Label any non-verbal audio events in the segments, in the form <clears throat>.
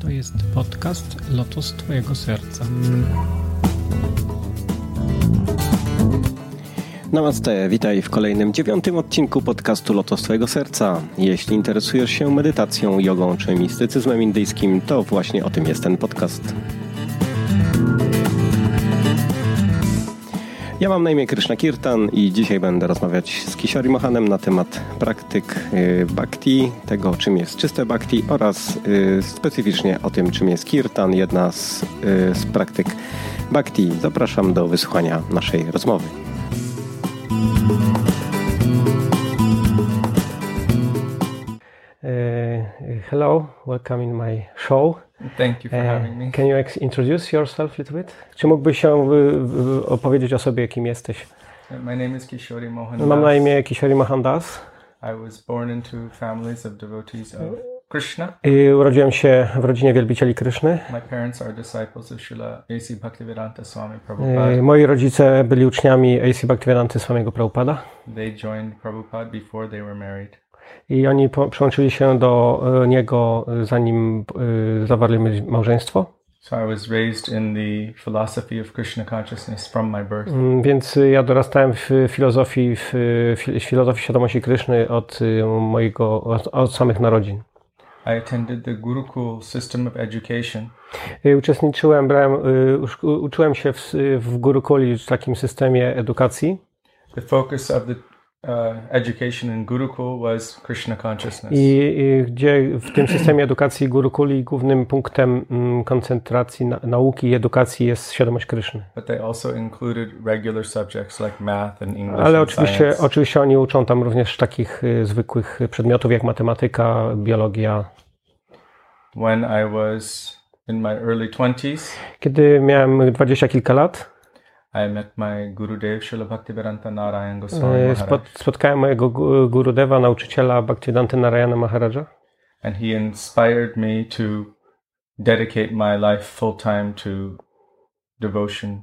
To jest podcast Lotos Twojego Serca. Namaste, witaj w kolejnym dziewiątym odcinku podcastu Lotos Twojego Serca. Jeśli interesujesz się medytacją, jogą czy mistycyzmem indyjskim, to właśnie o tym jest ten podcast. Ja mam na imię Krishna Kirtan i dzisiaj będę rozmawiać z Kishori Mohanem na temat praktyk y, bhakti, tego czym jest czyste bhakti oraz y, specyficznie o tym czym jest kirtan, jedna z, y, z praktyk bhakti. Zapraszam do wysłuchania naszej rozmowy. Uh, hello, welcome in my show. Thank you for having me. Uh, can you introduce yourself a little bit? Czy mógłbyś się opowiedzieć o sobie, kim jesteś? My name is Kishori Mohan. Mam na imię Kishori Mohandas. I was born into families of devotees of Krishna. I urodziłem się w rodzinie wielbicieli Kryszny. My parents are disciples of Srila A.C. Bhaktivedanta Swami Y, Prabhupada. Moi rodzice byli uczniami A.C. Bhaktivedanty Swamiego Prabhupada. They joined Prabhupada before they were married. I oni po- przyłączyli się do y, niego, y, zanim y, zawarli małżeństwo. So I was raised in the philosophy of Krishna consciousness from my birth. Mm, Więc ja dorastałem w filozofii, w fi- filozofii świadomości Kryszny od mojego, od, od samych narodzin. I attended the Gurukul system of education. Uczestniczyłem, brałem, uczyłem się w, w Gurukuli, w takim systemie edukacji. The focus of the education in Gurukul was Krishna consciousness. I, I gdzie w tym systemie edukacji Gurukuli głównym punktem mm, koncentracji na, nauki i edukacji jest świadomość Kryszny. But they also included regular subjects like math and English Ale and oczywiście, science. oczywiście oni uczą tam również takich y, zwykłych przedmiotów jak matematyka, biologia. when I was in my early 20s, Kiedy miałem dwadzieścia kilka lat, I met my Gurudev Srila Bhaktivedanta Narayan Goswami Maharaj, spot, spotkałem mojego gu- Gurudeva, nauczyciela Bhaktivedanta Narayana Maharaja. and he inspired me to dedicate my life full time to devotion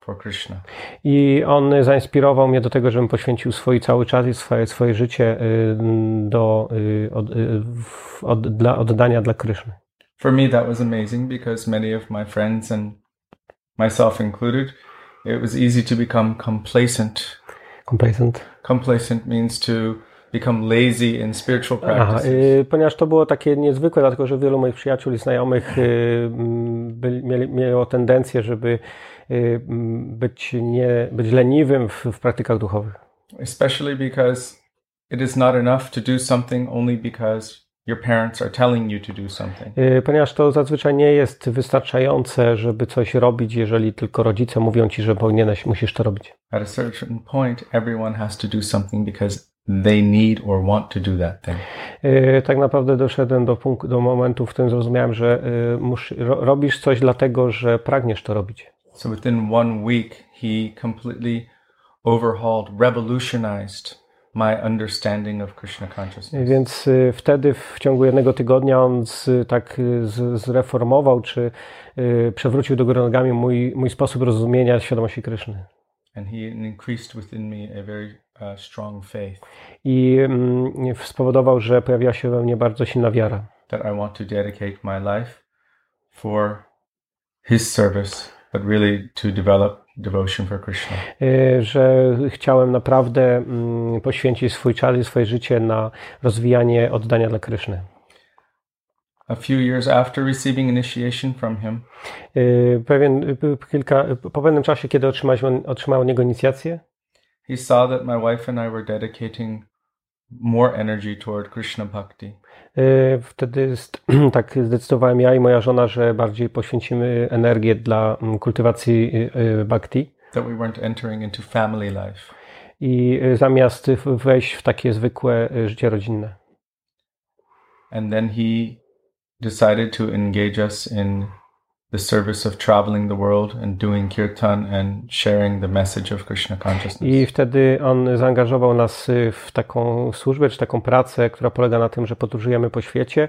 for Krishna. I on zainspirował mnie do tego, żebym poświęcił swój cały czas i swoje, swoje życie y, do y, od, y, od, dla oddania dla Kryszny. For me, that was amazing because many of my friends and myself included, it was easy to become complacent. Complacent. Complacent means to become lazy in spiritual Aha, practices. y, ponieważ to było takie niezwykłe, dlatego że wielu moich przyjaciół i znajomych y, mm, byli, mieli, miało tendencję, żeby y, mm, być, nie, być leniwym w, w praktykach duchowych. especially because it is not enough to do something only because your parents are telling you to do something. Y, Ponieważ to zazwyczaj nie jest wystarczające, żeby coś robić, jeżeli tylko rodzice mówią ci, że powinieneś, musisz to robić. At a certain point, everyone has to do something because they need or want to do that thing. Y, Tak naprawdę doszedłem do, punktu, do momentu, w którym zrozumiałem, że y, mus, ro, robisz coś dlatego, że pragniesz to robić. So within one week, he completely overhauled, revolutionized my understanding of Krishna consciousness. Więc y, wtedy w ciągu jednego tygodnia on z, tak y, z, zreformował, czy y, przewrócił do góry nogami mój, mój sposób rozumienia świadomości Kryszny. And he increased within me a very uh, strong faith I mm, spowodował, że pojawiła się we mnie bardzo silna wiara. that I want to dedicate my life for his service, but really to develop devotion for Krishna. y, że chciałem naprawdę mm, poświęcić swój czas i swoje życie na rozwijanie oddania dla Kryszny. A few years after receiving initiation from him, Y, Pewien, y, kilka, po pewnym czasie, kiedy otrzymałem, otrzymałem od niego inicjację, he saw that my wife and I were dedicating more energy toward Krishna bhakti. y, wtedy <clears throat> tak zdecydowałem ja i moja żona, że bardziej poświęcimy energię dla mm, kultywacji y, y, bhakti. that we weren't entering into family life. I zamiast wejść w takie zwykłe życie rodzinne. And then he decided to engage us in the service of traveling the world and doing kirtan and sharing the message of Krishna consciousness. I wtedy on zaangażował nas y, w taką służbę, czy taką pracę, która polega na tym, że podróżujemy po świecie,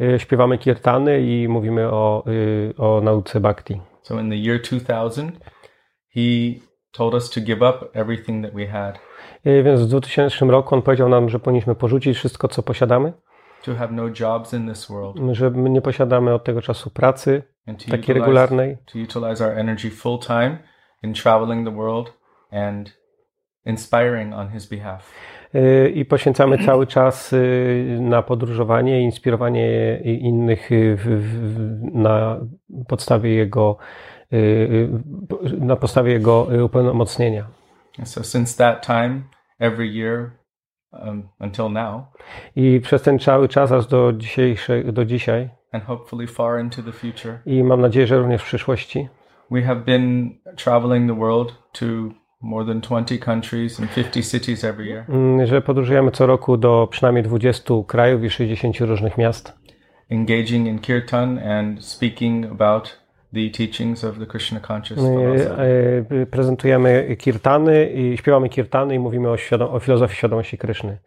y, śpiewamy kirtany i mówimy o, y, o nauce bhakti. So in the year 2000, he told us to give up everything that we had, Y, Więc w 2000 roku on powiedział nam, że powinniśmy porzucić wszystko, co posiadamy, to have no jobs in this world, że my nie posiadamy od tego czasu pracy takiej utilize, regularnej to utilize our energy full time in traveling the world and inspiring on his behalf. Y, i poświęcamy cały czas y, na podróżowanie i inspirowanie innych y, w, w, na podstawie jego na podstawie jego upełnomocnienia. So since that time, every year um, until now, I przez ten cały czas aż do, dzisiejsze, do dzisiaj. And hopefully far into the future, i mam nadzieję, że również w przyszłości. We have been traveling the world to more than 20 countries and 50 cities every year, mm, że podróżujemy co roku do przynajmniej 20 krajów i 60 różnych miast. engaging in kirtan and speaking about the teachings of the Krishna conscious philosophy. y, Prezentujemy kirtany i śpiewamy kirtany i mówimy o, świadom- o filozofii świadomości Kryszny.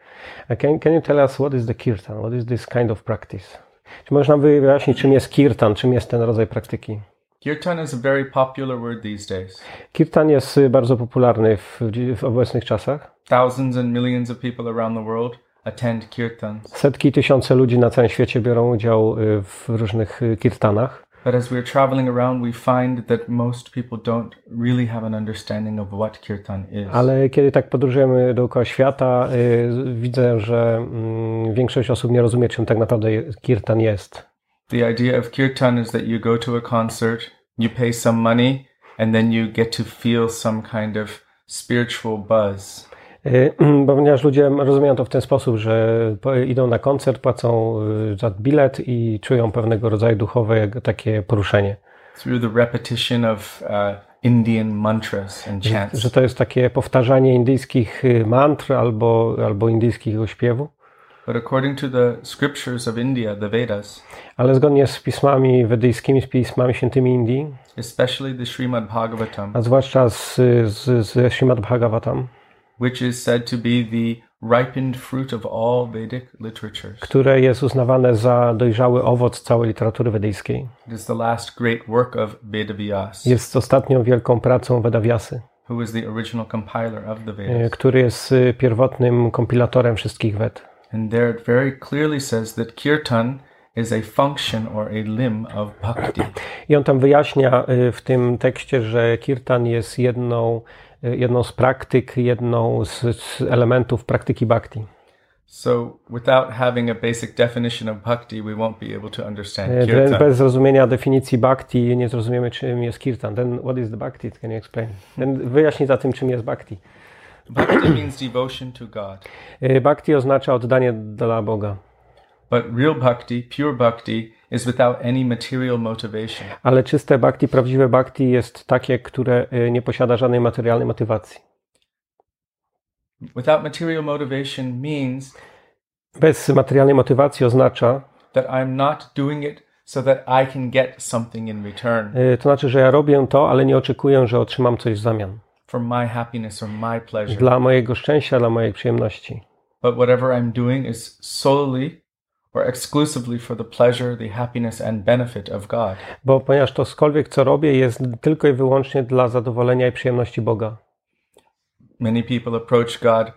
Uh, Can, can you tell us what is the kirtan? What is this kind of practice? Czy można wyjaśnić, czym jest kirtan, czym jest ten rodzaj praktyki? Kirtan is a very popular word these days. Kirtan jest bardzo popularny w, w obecnych czasach. Thousands and millions of people around the world attend kirtans. Setki, tysiące ludzi na całym świecie biorą udział y, w różnych kirtanach. But as we're traveling around, we find that most people don't really have an understanding of what kirtan is. Ale kiedy tak podróżujemy dookoła świata, y, widzę, że mm, większość osób nie rozumie, czym tak naprawdę kirtan jest. The idea of kirtan is that you go to a concert, you pay some money, and then you get to feel some kind of spiritual buzz. Y, <clears throat> Ponieważ ludzie rozumieją to w ten sposób, że idą na koncert, płacą y, za bilet i czują pewnego rodzaju duchowe takie poruszenie. through the repetition of uh, Indian mantras and chants. Że to jest takie powtarzanie indyjskich y, mantr albo, albo indyjskiego śpiewu. But according to the scriptures of India, the Vedas, Ale zgodnie z pismami wedyjskimi, z pismami świętymi Indii, especially the Srimad Bhagavatam, a zwłaszcza z, z, ze Srimad Bhagavatam, which is said to be the ripened fruit of all Vedic literatures, które jest uznawane za dojrzały owoc całej literatury wedyjskiej. it is the last great work of Vedavyas, Jest ostatnią wielką pracą Vedavyasy, who is the original compiler of the y, Vedas. który jest y, pierwotnym kompilatorem wszystkich Ved. And there it very clearly says that kirtan is a function or a limb of bhakti. I on tam wyjaśnia y, w tym tekście, że kirtan jest jedną, jedną z praktyk, jedną z, z elementów praktyki bhakti. So, without having a basic definition of bhakti, we won't be able to understand Y, kirtan. Bez zrozumienia definicji bhakti nie zrozumiemy, czym jest kirtan. Then what is the bhakti? Can you explain? Then wyjaśnij za tym, czym jest bhakti. Bhakti means devotion to God. Y, Bhakti oznacza oddanie dla Boga. But real bhakti, pure bhakti, is without any material motivation. Ale czyste bhakti, prawdziwe bhakti jest takie, które y, nie posiada żadnej materialnej motywacji. Without material motivation means Bez materialnej motywacji oznacza, that I'm not doing it so that I can get something in return y, to znaczy, że ja robię to, ale nie oczekuję, że otrzymam coś w zamian. for my happiness or my pleasure. Dla mojego szczęścia, dla mojej przyjemności. But whatever I'm doing is solely or exclusively for the pleasure, the happiness, and benefit of God. Bo ponieważ to cokolwiek, co robię, jest tylko i wyłącznie dla zadowolenia i przyjemności Boga. Many people approach God,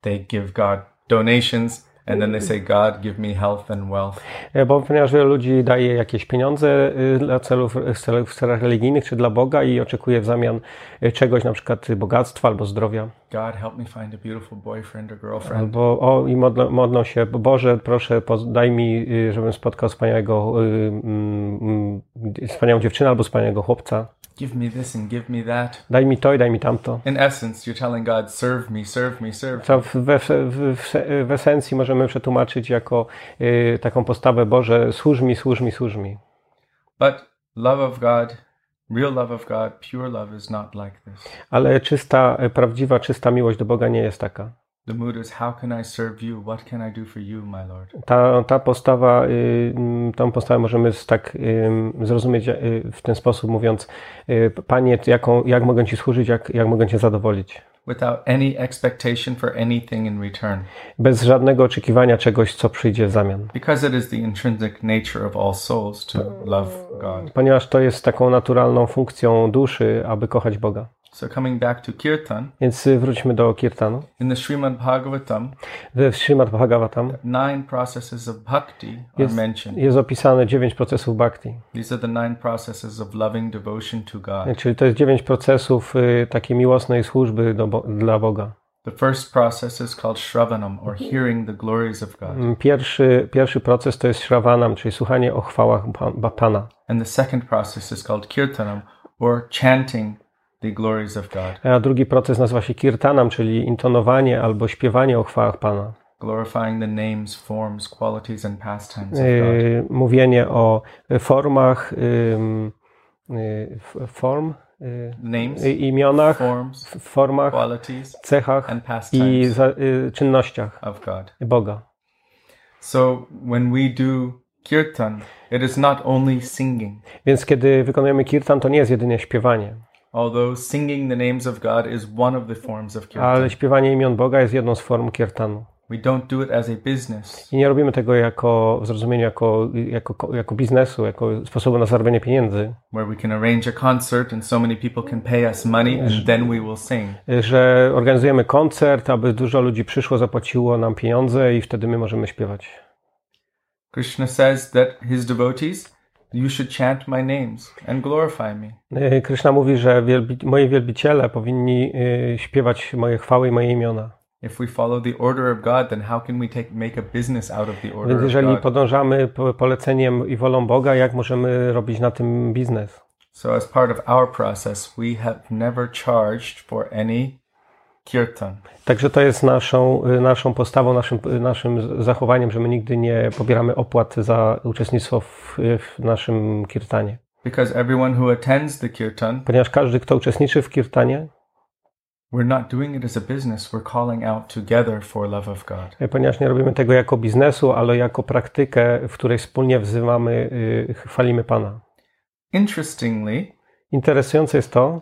they give God donations, And then they say, God, give me health and wealth. E, Bo ponieważ wielu ludzi daje jakieś pieniądze y, dla celów, w celów celach religijnych czy dla Boga i oczekuje w zamian y, czegoś, na przykład bogactwa albo zdrowia. God, help me find a beautiful boyfriend or girlfriend. Albo o, i modlą, modlą się, Boże, proszę, daj mi, y, żebym spotkał wspaniałego, y, mm, mm, wspaniałą dziewczynę albo wspaniałego chłopca. Give me this and give me that. Daj mi to i daj mi tamto. In essence, you're telling God, serve me, serve me, serve me. Co w, w, w, w esencji możemy przetłumaczyć jako y, taką postawę Boże, służ mi, służ mi, służ mi. But love of God, real love of God, pure love is not like this. Ale czysta, prawdziwa, czysta miłość do Boga nie jest taka. The mood is, how can I serve you? What can I do for you, my Lord? Ta, ta postawa, y, mm, tą postawę możemy tak y, zrozumieć y, w ten sposób, mówiąc, y, Panie, jaką, jak mogę Ci służyć, jak, jak mogę Cię zadowolić. Without any expectation for anything in return. Bez żadnego oczekiwania czegoś, co przyjdzie w zamian. Because it is the intrinsic nature of all souls to love God. Ponieważ to jest taką naturalną funkcją duszy, aby kochać Boga. So coming back to Kirtan, Więc y, wróćmy do Kirtanu. in the Srimad Bhagavatam, W Srimad Bhagavatam nine processes of bhakti are jest, mentioned. jest opisane dziewięć procesów bhakti. These are the nine processes of loving devotion to God. Czyli to jest dziewięć procesów y, takiej miłosnej służby do, dla Boga. The first process is called Shravanam, or hearing the glories of God. Mm, Pierwszy, pierwszy proces to jest Shravanam, czyli słuchanie o chwałach Pan- Pana. And the second process is called Kirtanam, or chanting the glories of God, A drugi proces nazywa się Kirtanam, czyli intonowanie albo śpiewanie o chwałach Pana. glorifying the names, forms, qualities, and pastimes of God. Y, mówienie o formach, y, form, y, Names, imionach, forms, formach, qualities, cechach i za, czynnościach of God. Boga. So when we do Kirtan, it is not only singing, Więc kiedy wykonujemy kirtan, to nie jest jedynie śpiewanie, although singing the names of God is one of the forms of ale Kirtan. śpiewanie imion Boga jest jedną z form kirtanu. We don't do it as a business. I nie robimy tego jako w zrozumieniu jako, jako, jako biznesu, jako sposobu na zarabianie pieniędzy, where we can arrange a concert and so many people can pay us money and then we will sing. że organizujemy koncert, aby dużo ludzi przyszło, zapłaciło nam pieniądze i wtedy my możemy śpiewać. Krishna says that his devotees, you should chant my names and glorify me. Y, Krishna mówi, że wielbi, moi wielbiciele powinni y, śpiewać moje chwały i moje imiona. If we follow the order of God, then how can we take make a business out of the order Więc of jeżeli podążamy po- poleceniem i wolą Boga, jak możemy robić na tym biznes? So as part of our process, we have never charged for any kirtan. Także to jest naszą, y, naszą postawą, naszym, y, naszym zachowaniem, że my nigdy nie pobieramy opłat za uczestnictwo w, w naszym kirtanie. Because everyone who attends the kirtan, Ponieważ każdy, kto uczestniczy w kirtanie, we're not doing it as a business, we're calling out together for love of God. y, ponieważ nie robimy tego jako biznesu, ale jako praktykę, w której wspólnie wzywamy, y, chwalimy Pana. Interestingly, Interesujące jest to,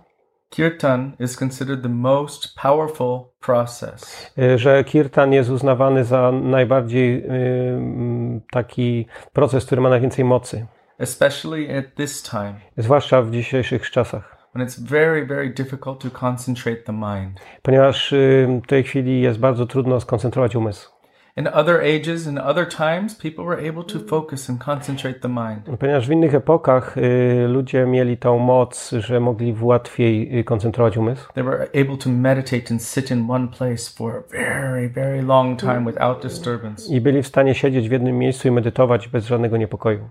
kirtan is considered the most powerful process. y, że kirtan jest uznawany za najbardziej mm, taki proces, który ma najwięcej mocy, especially at this time zwłaszcza w dzisiejszych czasach. when it's very, very difficult to concentrate the mind. Ponieważ y, w tej chwili jest bardzo trudno skoncentrować umysł. In other ages and other times, people were able to focus and concentrate the mind. Ponieważ w innych epokach y, ludzie mieli tą moc, że mogli łatwiej y, koncentrować umysł. They were able to meditate and sit in one place for a very, very long time without disturbance. I byli w stanie siedzieć w jednym miejscu i medytować bez żadnego niepokoju.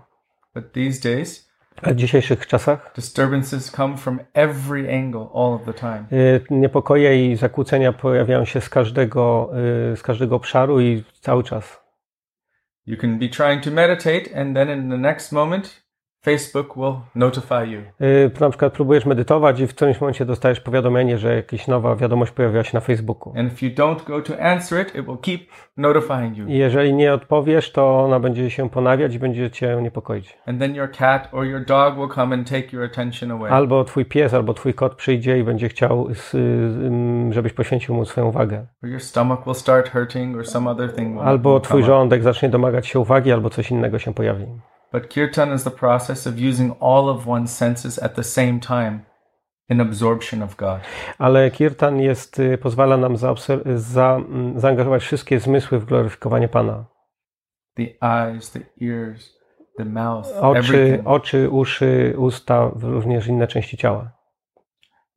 But these days, w dzisiejszych czasach disturbances come from every angle all of the time. y, niepokoje i zakłócenia pojawiają się z każdego, y, z każdego obszaru i cały czas. You can be trying to meditate, and then in the next moment, Facebook will notify you. Y, Na przykład próbujesz medytować i w którymś momencie dostajesz powiadomienie, że jakaś nowa wiadomość pojawiła się na Facebooku. And if you don't go to answer it, it will keep notifying you. I jeżeli nie odpowiesz, to ona będzie się ponawiać i będzie cię niepokoić. And then your cat or your dog will come and take your attention away. Albo twój pies, albo twój kot przyjdzie i będzie chciał, s- ym, żebyś poświęcił mu swoją uwagę. Or your stomach will start hurting or some other thing will, Albo twój żołądek zacznie domagać się uwagi, albo coś innego się pojawi. But kirtan is the process of using all of one's senses at the same time in absorption of God. Ale kirtan jest, y, pozwala nam zaobser- za, mm, zaangażować wszystkie zmysły w gloryfikowanie Pana. The eyes, the ears, the mouth, Oczy, everything. oczy, uszy, usta, również inne części ciała.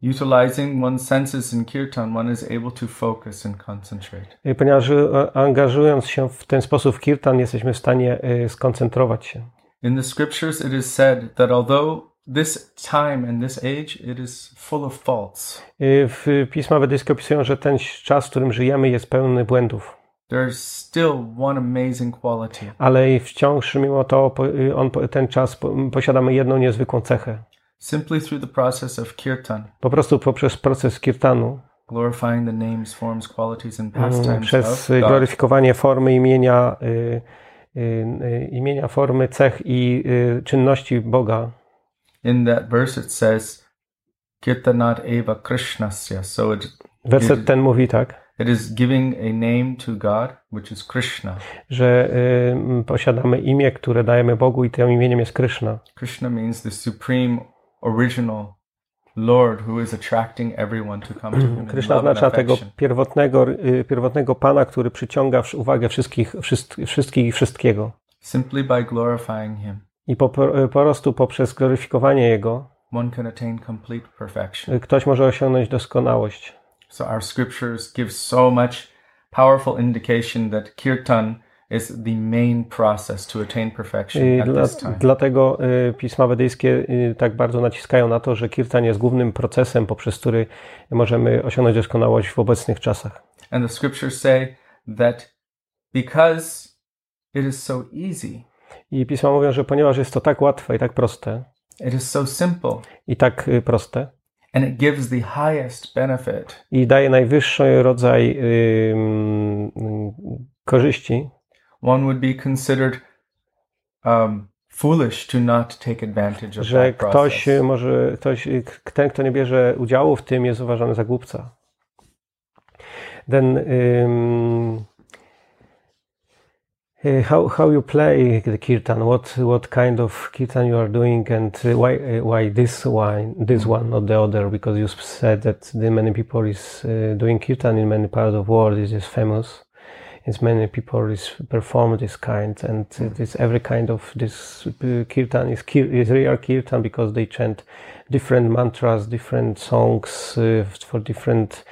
Utilizing one's senses in kirtan, one is able to focus and concentrate. Y, Ponieważ y, angażując się w ten sposób w kirtan, jesteśmy w stanie skoncentrować się. In the scriptures, it is said that although this time and this age it is full of faults, Y, W Pisma Wedyjskie opisują, że ten czas, w którym żyjemy, jest pełny błędów. there's still one amazing quality. Ale wciąż, mimo to, y, on, ten czas po- posiadamy jedną niezwykłą cechę. Simply through the process of kirtan, Po prostu poprzez proces kirtanu, glorifying the names, forms, qualities, and mm, pastimes przez y, God, gloryfikowanie formy imienia, y, imienia formy, cech i y, czynności Boga. in that verse it says, Kirtanat eva Krishnasya. So it, Werset ten mówi tak, it is giving a name to God, which is Krishna. że y, posiadamy imię, które dajemy Bogu i tym imieniem jest Krishna. Krishna means the supreme, original Lord who is attracting everyone to come to him <clears throat> Krishna oznacza tego pierwotnego, y, pierwotnego Pana, który przyciąga uwagę wszystkich, wszystkich, wszystkich i wszystkiego. Simply by glorifying him, I po, po prostu poprzez gloryfikowanie Jego one can attain complete perfection. y, ktoś może osiągnąć doskonałość. So our scriptures give so much powerful indication that kirtan is the main process to attain perfection at dla, this time. dlatego y, pisma wedyjskie y, tak bardzo naciskają na to, że kirtan jest głównym procesem, poprzez który możemy osiągnąć doskonałość w obecnych czasach. And the scriptures say that because it is so easy, I pisma mówią, że ponieważ jest to tak łatwe i tak proste, it is so simple, i tak y, proste, and it gives the highest benefit, i daje najwyższy rodzaj korzyści, one would be considered um, foolish to not take advantage of że that ktoś process. może, ktoś, ten, kto nie bierze udziału w tym, jest uważany za głupca. Then, um, uh, how, how you play the kirtan? What what kind of kirtan you are doing, and why uh, why this one, this one, not the other? Because you said that the many people is uh, doing kirtan in many parts of the world. It is famous. It's many people is perform this kind, and uh, this every kind of this uh, kirtan is is real kirtan because they chant different mantras, different songs uh, for different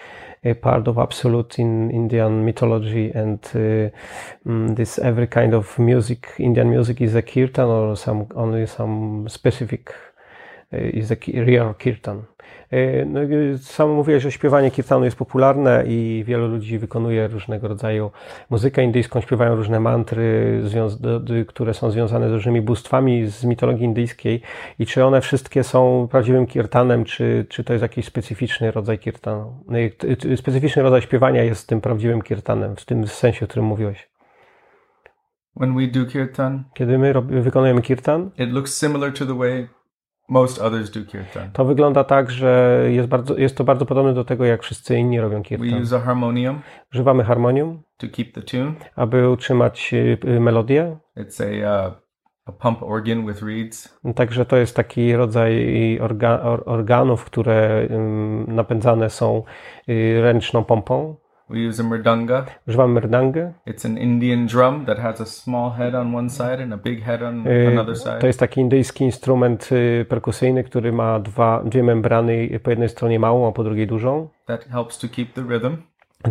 uh, part of absolute in Indian mythology, and uh, mm, this every kind of music, Indian music is a kirtan or some only some specific a ki- real kirtan. E, No, sam mówiłeś, że śpiewanie kirtanu jest popularne i wielu ludzi wykonuje różnego rodzaju muzykę indyjską, śpiewają różne mantry, które są związane z różnymi bóstwami z mitologii indyjskiej. I czy one wszystkie są prawdziwym kirtanem, czy, czy to jest jakiś specyficzny rodzaj kirtanu? No Specyficzny rodzaj śpiewania jest tym prawdziwym kirtanem, w tym sensie, o którym mówiłeś. When we do kirtan, Kiedy my wykonujemy kirtan, it looks similar to the way most others do kirtan. to wygląda tak, że jest, bardzo, jest to bardzo podobne do tego, jak wszyscy inni robią We kirtan. use a harmonium Używamy harmonium, to keep the tune. aby utrzymać y, y, melodię. It's a uh, a pump organ with reeds. Także to jest taki rodzaj orga, or, organów, które ym, napędzane są y, ręczną pompą. We use a mridanga. Używamy merdangę. It's an Indian drum that has a small head on one side and a big head on Y, another side. To jest taki indyjski instrument y, perkusyjny, który ma dwa, dwie membrany, po jednej stronie małą, a po drugiej dużą. That helps to keep the rhythm.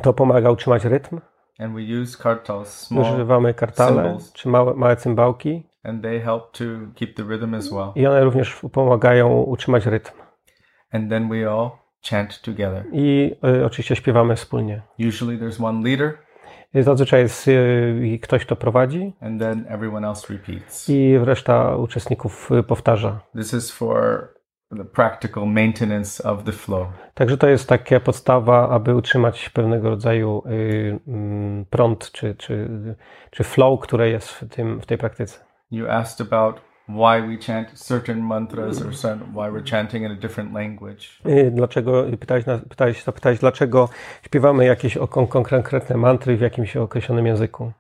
To pomaga utrzymać rytm. And we use kartals, small, Używamy kartale cymbals. czy małe, małe cymbałki and they help to keep the rhythm as well. i one również pomagają utrzymać rytm. And then we all chant together. I y, oczywiście śpiewamy wspólnie. Usually there's one leader, Zazwyczaj jest y, ktoś, kto prowadzi and then everyone else repeats. i reszta uczestników y, powtarza. This is for the practical maintenance of the flow. Także to jest taka podstawa, aby utrzymać pewnego rodzaju y, prąd czy, czy, czy flow, które jest w, tym, w tej praktyce. You asked about why we chant certain mantras or certain, why we're chanting in a different language. Y, Dlaczego, pytałeś, na- pytałeś, zapytałeś, dlaczego śpiewamy jakieś konkretne mantry w jakimś określonym języku.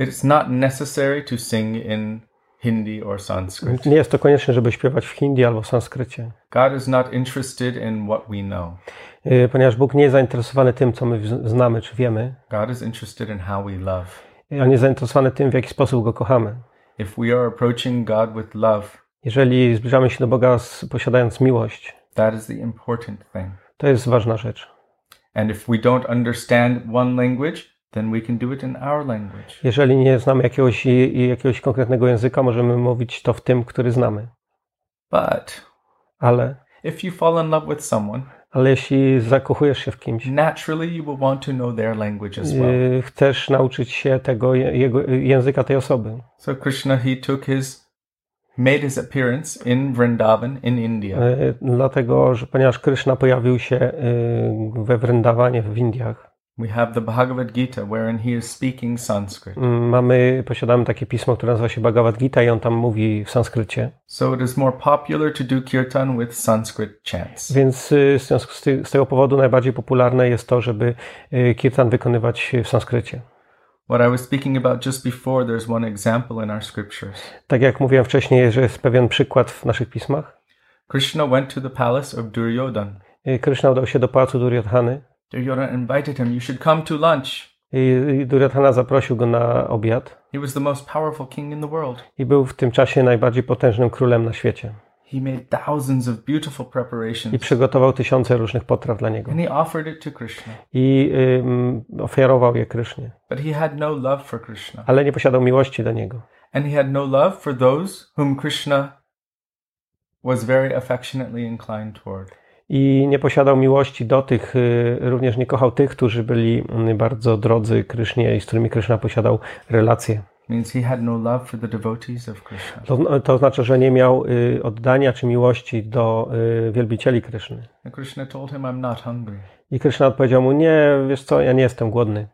It's not necessary to sing in Hindi or Sanskrit. Nie jest to konieczne, żeby śpiewać w hindi albo w sanskrycie, God is not interested in what we know. Y, ponieważ Bóg nie jest zainteresowany tym, co my znamy czy wiemy. God is interested in how we love. Y, On jest zainteresowany tym, w jaki sposób Go kochamy. If we are approaching God with love, Jeżeli zbliżamy się do Boga z, posiadając miłość, that is the important thing. to jest ważna rzecz. And if we don't understand one language, then we can do it in our language. Jeżeli nie znamy jakiegoś, jakiegoś konkretnego języka, możemy mówić to w tym, który znamy. But Ale, if you fall in love with someone, ale jeśli zakochujesz się w kimś, naturally you will want to know their language as well. y, chcesz nauczyć się tego je- jego, języka tej osoby. So Krishna, he took his, made his appearance in Vrindavan in India. Y, Dlatego, że ponieważ Kryszna pojawił się y, we Vrindawanie w Indiach, We have the Bhagavad Gita, wherein he is speaking Sanskrit. mm, mamy, posiadamy takie pismo, które nazywa się Bhagavad Gita i on tam mówi w sanskrycie. So it is more popular to do kirtan with Sanskrit chants. Więc y, w związku z, tego powodu najbardziej popularne jest to, żeby y, kirtan wykonywać w sanskrycie. What I was speaking about just before, there's one example in our scriptures. Tak jak mówiłem wcześniej, że jest pewien przykład w naszych pismach. Krishna went to the palace of Duryodhan. Y, Kryszna udał się do pałacu Duryodhany Duryodhana invited him, You should come to lunch. i Duryodhana zaprosił go na obiad He was the most powerful king in the world. i był w tym czasie najbardziej potężnym królem na świecie. He made thousands of beautiful preparations. I przygotował tysiące różnych potraw dla niego. And he offered it to Krishna. I ym, ofiarował je Krysznie. But he had no love for Krishna. Ale nie posiadał miłości do niego. And he had no love for those whom Krishna was very affectionately inclined toward. I nie posiadał miłości do tych, y, również nie kochał tych, którzy byli mm, bardzo drodzy Krysznie i z którymi Kryszna posiadał relacje. No Krishna. To, to znaczy, że nie miał y, oddania czy miłości do y, wielbicieli Kryszny. Krishna. I Kryszna odpowiedział mu, nie, wiesz co, ja nie jestem głodny.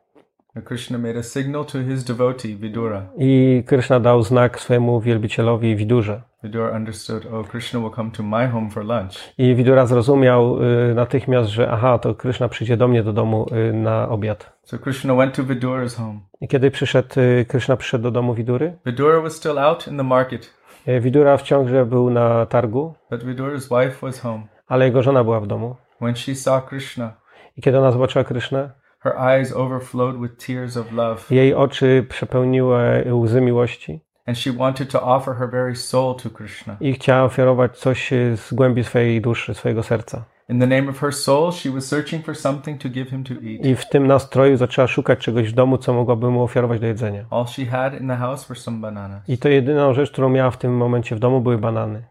Krishna made a signal to his devotee, Vidura. I Kryszna dał znak swojemu wielbicielowi Widurze. Vidura understood, oh, Krishna will come to my home for lunch. I Widura zrozumiał y, natychmiast, że aha, to Kryszna przyjdzie do mnie do domu y, na obiad. So Krishna went to Vidura's home. I kiedy przyszedł, y, Kryszna przyszedł do domu Widury, Vidura was still out in the market, y, Widura wciąż był na targu, but Vidura's wife was home. ale jego żona była w domu. When she saw Krishna, I kiedy ona zobaczyła Krysznę, her eyes overflowed with tears of love, jej oczy przepełniły łzy miłości and she wanted to offer her very soul to Krishna. i chciała ofiarować coś z głębi swojej duszy, swojego serca. In the name of her soul, she was searching for something to give him to eat. I w tym nastroju zaczęła szukać czegoś w domu, co mogłaby mu ofiarować do jedzenia. All she had in the house were some bananas. I to jedyną rzecz, którą miała w tym momencie w domu, były banany.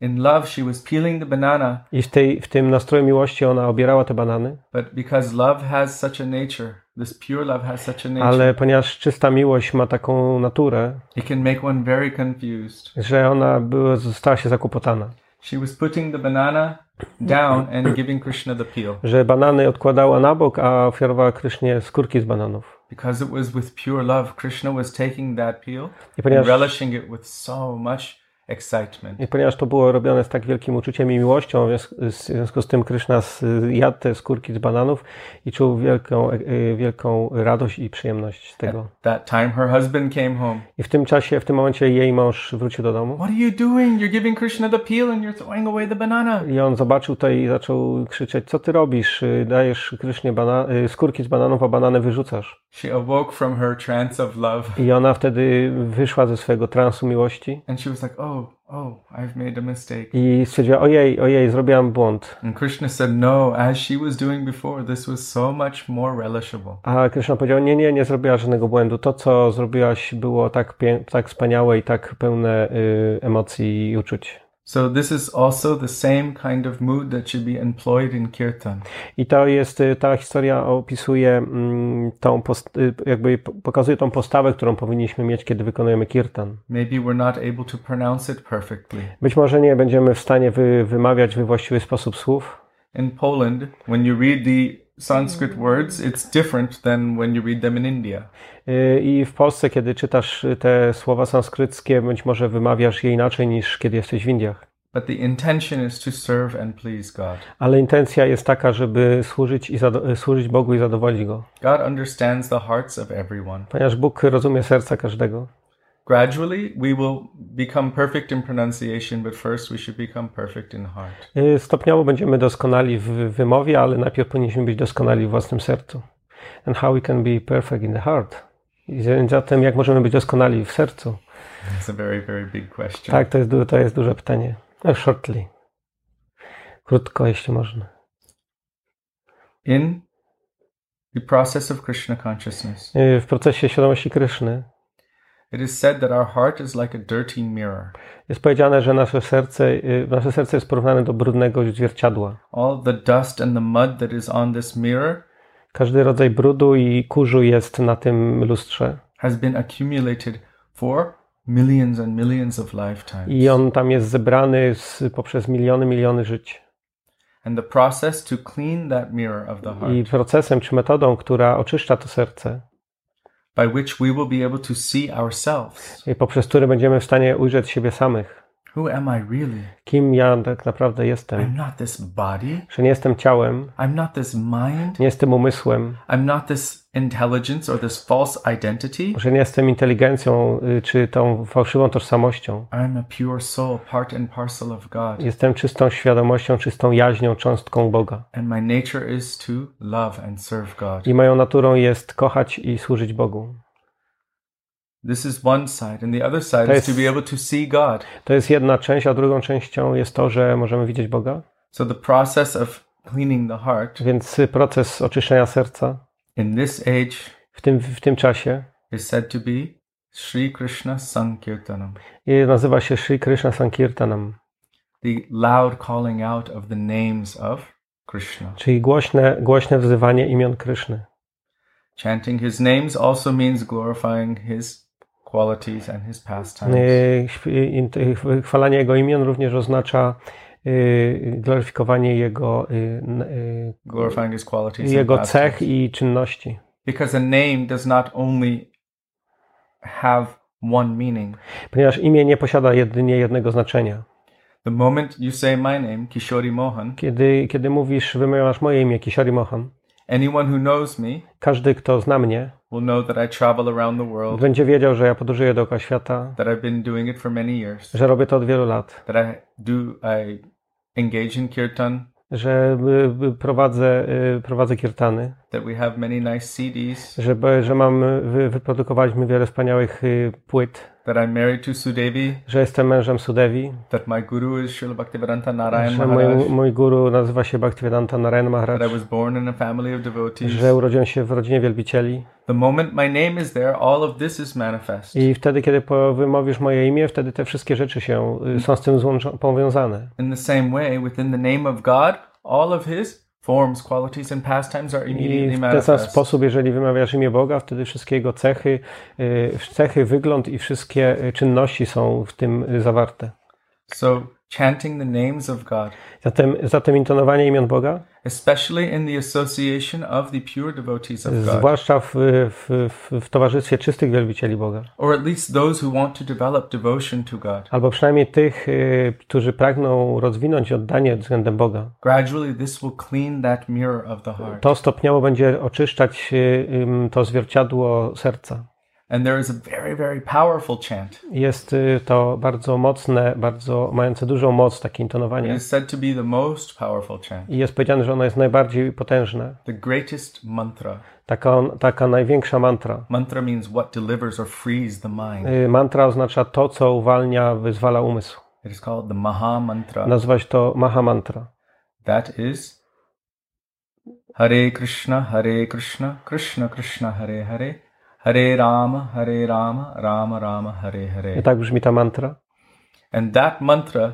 In love, she was peeling the banana, I w, tej, w tym nastroju miłości ona obierała te banany, but because love has such a nature, this pure love has such a nature, ale ponieważ czysta miłość ma taką naturę, it can make one very confused. że ona była, została się zakłopotana. She was putting the banana down and giving Krishna the peel. Że banany odkładała na bok, a ofiarowała Krysznie skórki z bananów. Because it was with pure love, Krishna was taking that peel I ponieważ, and relishing it with so much excitement. I ponieważ to było robione z tak wielkim uczuciem i miłością, w związku- z tym Kryszna jadł te skórki z bananów i czuł wielką, e, wielką radość i przyjemność z tego. That time her husband came home. I w tym czasie, w tym momencie jej mąż wrócił do domu What are you doing? You're giving Krishna the peel and you're throwing away the banana. i on zobaczył to i zaczął krzyczeć, co ty robisz? Dajesz Krysznie bana- y, skórki z bananów, a banany wyrzucasz. She awoke from her trance of love I ona wtedy wyszła ze swojego transu miłości and she was like, Oh, oh, I've made a mistake. i stwierdziła, ojej, ojej, zrobiłam błąd. And Krishna said, No, as she was doing before, this was so much more relishable. A Kryszna powiedział, nie, nie, nie zrobiła żadnego błędu. To, co zrobiłaś, było tak, tak wspaniałe i tak pełne y, emocji i uczuć. So, this is also the same kind of mood that should be employed in kirtan. I to jest, y, ta historia opisuje mm, tą, y, jakby pokazuje tą postawę, którą powinniśmy mieć, kiedy wykonujemy kirtan. Maybe we're not able to pronounce it perfectly. Być może nie będziemy w stanie wy, wymawiać we właściwy sposób słów. In Poland, when you read the Sanskrit words, it's different than when you read them in India. Y, I w Polsce, kiedy czytasz y, te słowa sanskryckie, być może wymawiasz je inaczej niż kiedy jesteś w Indiach. But the intention is to serve and please God. Ale intencja jest taka, żeby służyć, i służyć Bogu i zadowolić Go. God understands the hearts of everyone. Ponieważ Bóg rozumie serca każdego. Gradually, we will become perfect in pronunciation, but first we should become perfect in heart. Y, Stopniowo będziemy doskonali w wymowie, ale najpierw powinniśmy być doskonali w własnym sercu. And how we can be perfect in the heart. I zatem, jak możemy być doskonali w sercu? It's a very, very big question. Tak, to jest, to jest duże pytanie. A shortly. Krótko, jeśli można. In the process of Krishna consciousness, Y, W procesie świadomości Kryszny jest powiedziane, że nasze serce, y, nasze serce jest porównane do brudnego zwierciadła. All the dust and the mud that is on this mirror Każdy rodzaj brudu i kurzu jest na tym lustrze. has been accumulated for millions and millions of lifetimes. I on tam jest zebrany z, poprzez miliony, miliony żyć. And the process to clean that mirror of the heart, I procesem czy metodą, która oczyszcza to serce, by which we will be able to see ourselves. i poprzez który będziemy w stanie ujrzeć siebie samych. Who am I really? Kim ja tak naprawdę I'm jestem. not this body. Że nie jestem ciałem, I'm not this mind. nie jestem umysłem, I'm not this intelligence or this false identity. że nie jestem inteligencją y, czy tą fałszywą tożsamością. I'm a pure soul, part and parcel of God. Jestem czystą świadomością, czystą jaźnią, cząstką Boga. And my nature is to love and serve God. I moją naturą jest kochać i służyć Bogu. This is one side. And the other side To is to jest- be able to see God. To jest jedna część, a drugą częścią jest to, że możemy widzieć Boga. So the process of cleaning the heart Więc proces oczyszczenia serca in this age w tym, w tym czasie is said to be Sri Krishna Sankirtanam, nazywa się Sri Krishna Sankirtanam, the loud calling out of the names of Krishna. czyli głośne, głośne wzywanie imion Kryszny. Chanting his names also means glorifying his qualities and his pastimes. Y, i- y, Chwalanie Jego imion również oznacza y, gloryfikowanie Jego, y, y, jego cech i czynności. Because a name does not only have one meaning. Ponieważ imię nie posiada jedynie jednego znaczenia. The moment you say my name, Kishori Mohan, Kiedy, kiedy mówisz, wymawiasz moje imię, Kishori Mohan, anyone who knows me każdy, kto zna mnie, will know that I travel around the world, będzie wiedział, że ja podróżuję dookoła świata, that I've been doing it for many years, że robię to od wielu lat, that I do I engage in kirtan, że y, y, prowadzę, y, prowadzę kirtany, that we have many nice CDs, że, że mam, wy, wyprodukowaliśmy wiele wspaniałych płyt, that I'm married to Sudevi, że jestem mężem Sudevi, that my guru is Srila Bhaktivedanta Narayan że mój, mój guru nazywa się Bhaktivedanta Narayan that Maharaj, I was born in a family of devotees. że urodziłem się w rodzinie wielbicieli The moment my name is there, all of this is manifest. i wtedy, kiedy wymowisz moje imię, wtedy te wszystkie rzeczy się, y, są z tym powiązane. In the same way, within the name of God, all of His forms, qualities, and pastimes are I immediately w ten sposób, jeżeli wymawiasz imię Boga, wtedy wszystkie jego cechy, y, cechy, wygląd i wszystkie y, czynności są w tym y, zawarte. So, chanting the names of God, Zatem, zatem intonowanie imion Boga, especially in the association of the pure devotees of God, zwłaszcza w, w, w, w towarzystwie czystych wielbicieli Boga, or at least those who want to develop devotion to God, albo przynajmniej tych, y, którzy pragną rozwinąć oddanie względem Boga, gradually this will clean that mirror of the heart. to stopniowo będzie oczyszczać y, to zwierciadło serca. And there is a very, very powerful chant. Jest y, to bardzo mocne, bardzo mające dużą moc, takie It intonowanie. is said to be the most powerful chant, I jest powiedziane, że ono jest najbardziej potężne. the greatest mantra. Taka, taka największa mantra. Mantra means what delivers or frees the mind. Y, Mantra oznacza to, co uwalnia, wyzwala umysł. It is called the Maha Mantra. Nazywa się to Maha Mantra. That is Hare Krishna, Hare Krishna, Krishna Krishna, Hare Hare, Hare Rama, Hare Rama, Rama Rama, Hare I Hare. tak brzmi ta mantra. And that mantra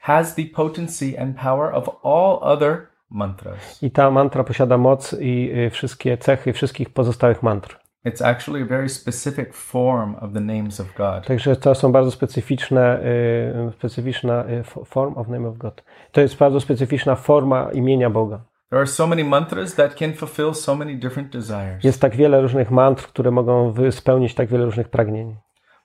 has the potency and power of all other mantras. I ta mantra posiada moc i y, wszystkie cechy wszystkich pozostałych mantr. It's actually a very specific form of the names of God. Także to są bardzo specyficzne, y, specyficzna y, fo- form of name of God. To jest bardzo specyficzna forma imienia Boga. There are so many mantras that can fulfill so many different desires. Jest tak wiele różnych mantr, które mogą spełnić tak wiele różnych pragnień.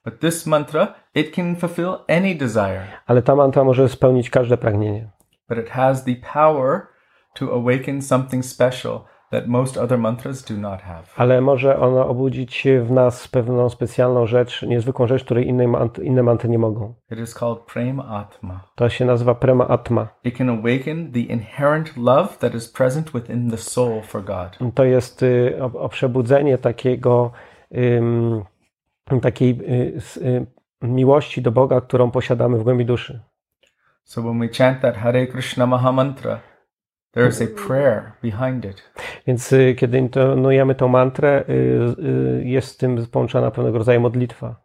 But this mantra, it can fulfill any desire. Ale ta mantra może spełnić każde pragnienie. but it has the power to awaken something special that most other mantras do not have. ale może ono obudzić w nas pewną specjalną rzecz, niezwykłą rzecz, której inne, mant- inne mantry nie mogą. It is called Prema Atma. To się nazywa prema atma. It can awaken the inherent love that is present within the soul for God. To jest y, o, o przebudzenie takiego, ym, takiej y, y, miłości do Boga, którą posiadamy w głębi duszy. So when we chant that Hare Krishna Maha Mantra, there is a prayer behind it. Więc y, kiedy intonujemy tą mantrę, y, y, jest z tym połączona pewnego rodzaju modlitwa.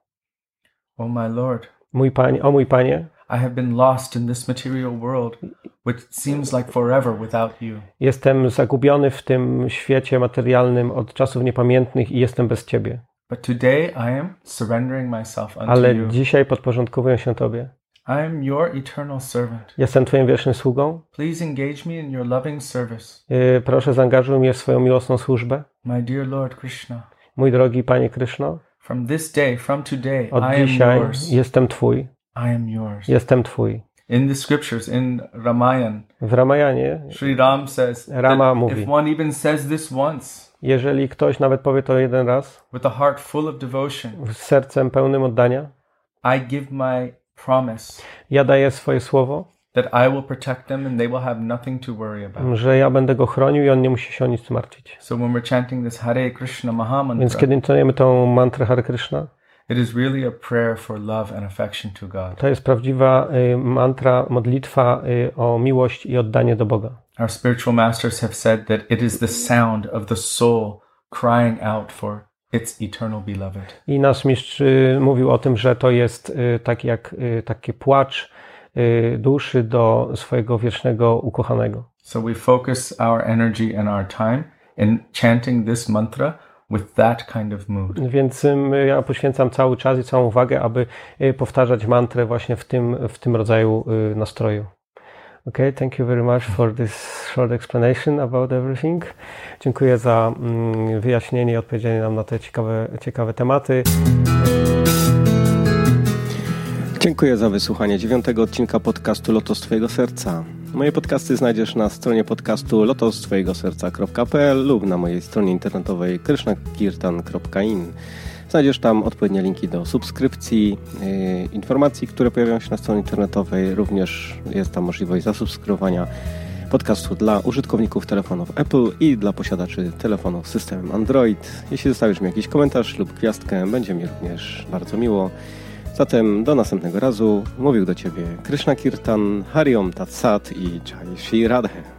Oh my Lord, Mój Panie, o mój Panie, I have been lost in this material world, which seems like forever without you. jestem zagubiony w tym świecie materialnym od czasów niepamiętnych i jestem bez Ciebie. But today I am surrendering myself unto Ale you. dzisiaj podporządkowuję się Tobie. I am your eternal servant. Jestem Twoim wiecznym sługą. Please engage me in your loving service. Y, Proszę, zaangażuj mnie w swoją miłosną służbę. My dear Lord Krishna, Mój drogi Panie Kryszno, from this day, from today, od I am yours. jestem Twój. I am yours. Jestem Twój. In the scriptures, in Ramayan, W Ramayanie, Sri Ram says Rama mówi. if one even says this once, jeżeli ktoś nawet powie to jeden raz, with a heart full of devotion, z sercem pełnym oddania, I give my promise ja daję swoje słowo, that I will protect them and they will have nothing to worry about. że ja będę go chronił i on nie musi się o nic martwić. So when we're chanting this Hare Krishna Więc kiedy intonujemy tą mantrę Hare Krishna, it is really a prayer for love and affection to God. to jest prawdziwa y, mantra, modlitwa y, o miłość i oddanie do Boga. Our spiritual masters have said that it is the sound of the soul crying out for its eternal beloved. I nasz mistrz y, mówił o tym, że to jest tak jak y, taki płacz duszy do swojego wiecznego ukochanego. So we focus our energy and our time in chanting this mantra with that kind of mood. Więc ja poświęcam cały czas i całą uwagę, aby powtarzać mantrę właśnie w tym, w tym rodzaju nastroju. Okay, thank you very much for this short explanation about everything. Dziękuję za mm, wyjaśnienie i odpowiedzienie nam na te ciekawe, ciekawe tematy. Dziękuję za wysłuchanie dziewiątego odcinka podcastu Lotos Twojego Serca. Moje podcasty znajdziesz na stronie podcastu lotostwojegoserca.pl lub na mojej stronie internetowej krishnakirtan.in. Znajdziesz tam odpowiednie linki do subskrypcji, yy, informacji, które pojawiają się na stronie internetowej. Również jest tam możliwość zasubskrybowania podcastu dla użytkowników telefonów Apple i dla posiadaczy telefonów z systemem Android. Jeśli zostawisz mi jakiś komentarz lub gwiazdkę, będzie mi również bardzo miło. Zatem do następnego razu. Mówił do Ciebie Krishna Kirtan, Hariom Tat Sat i Jai Shri Radhe.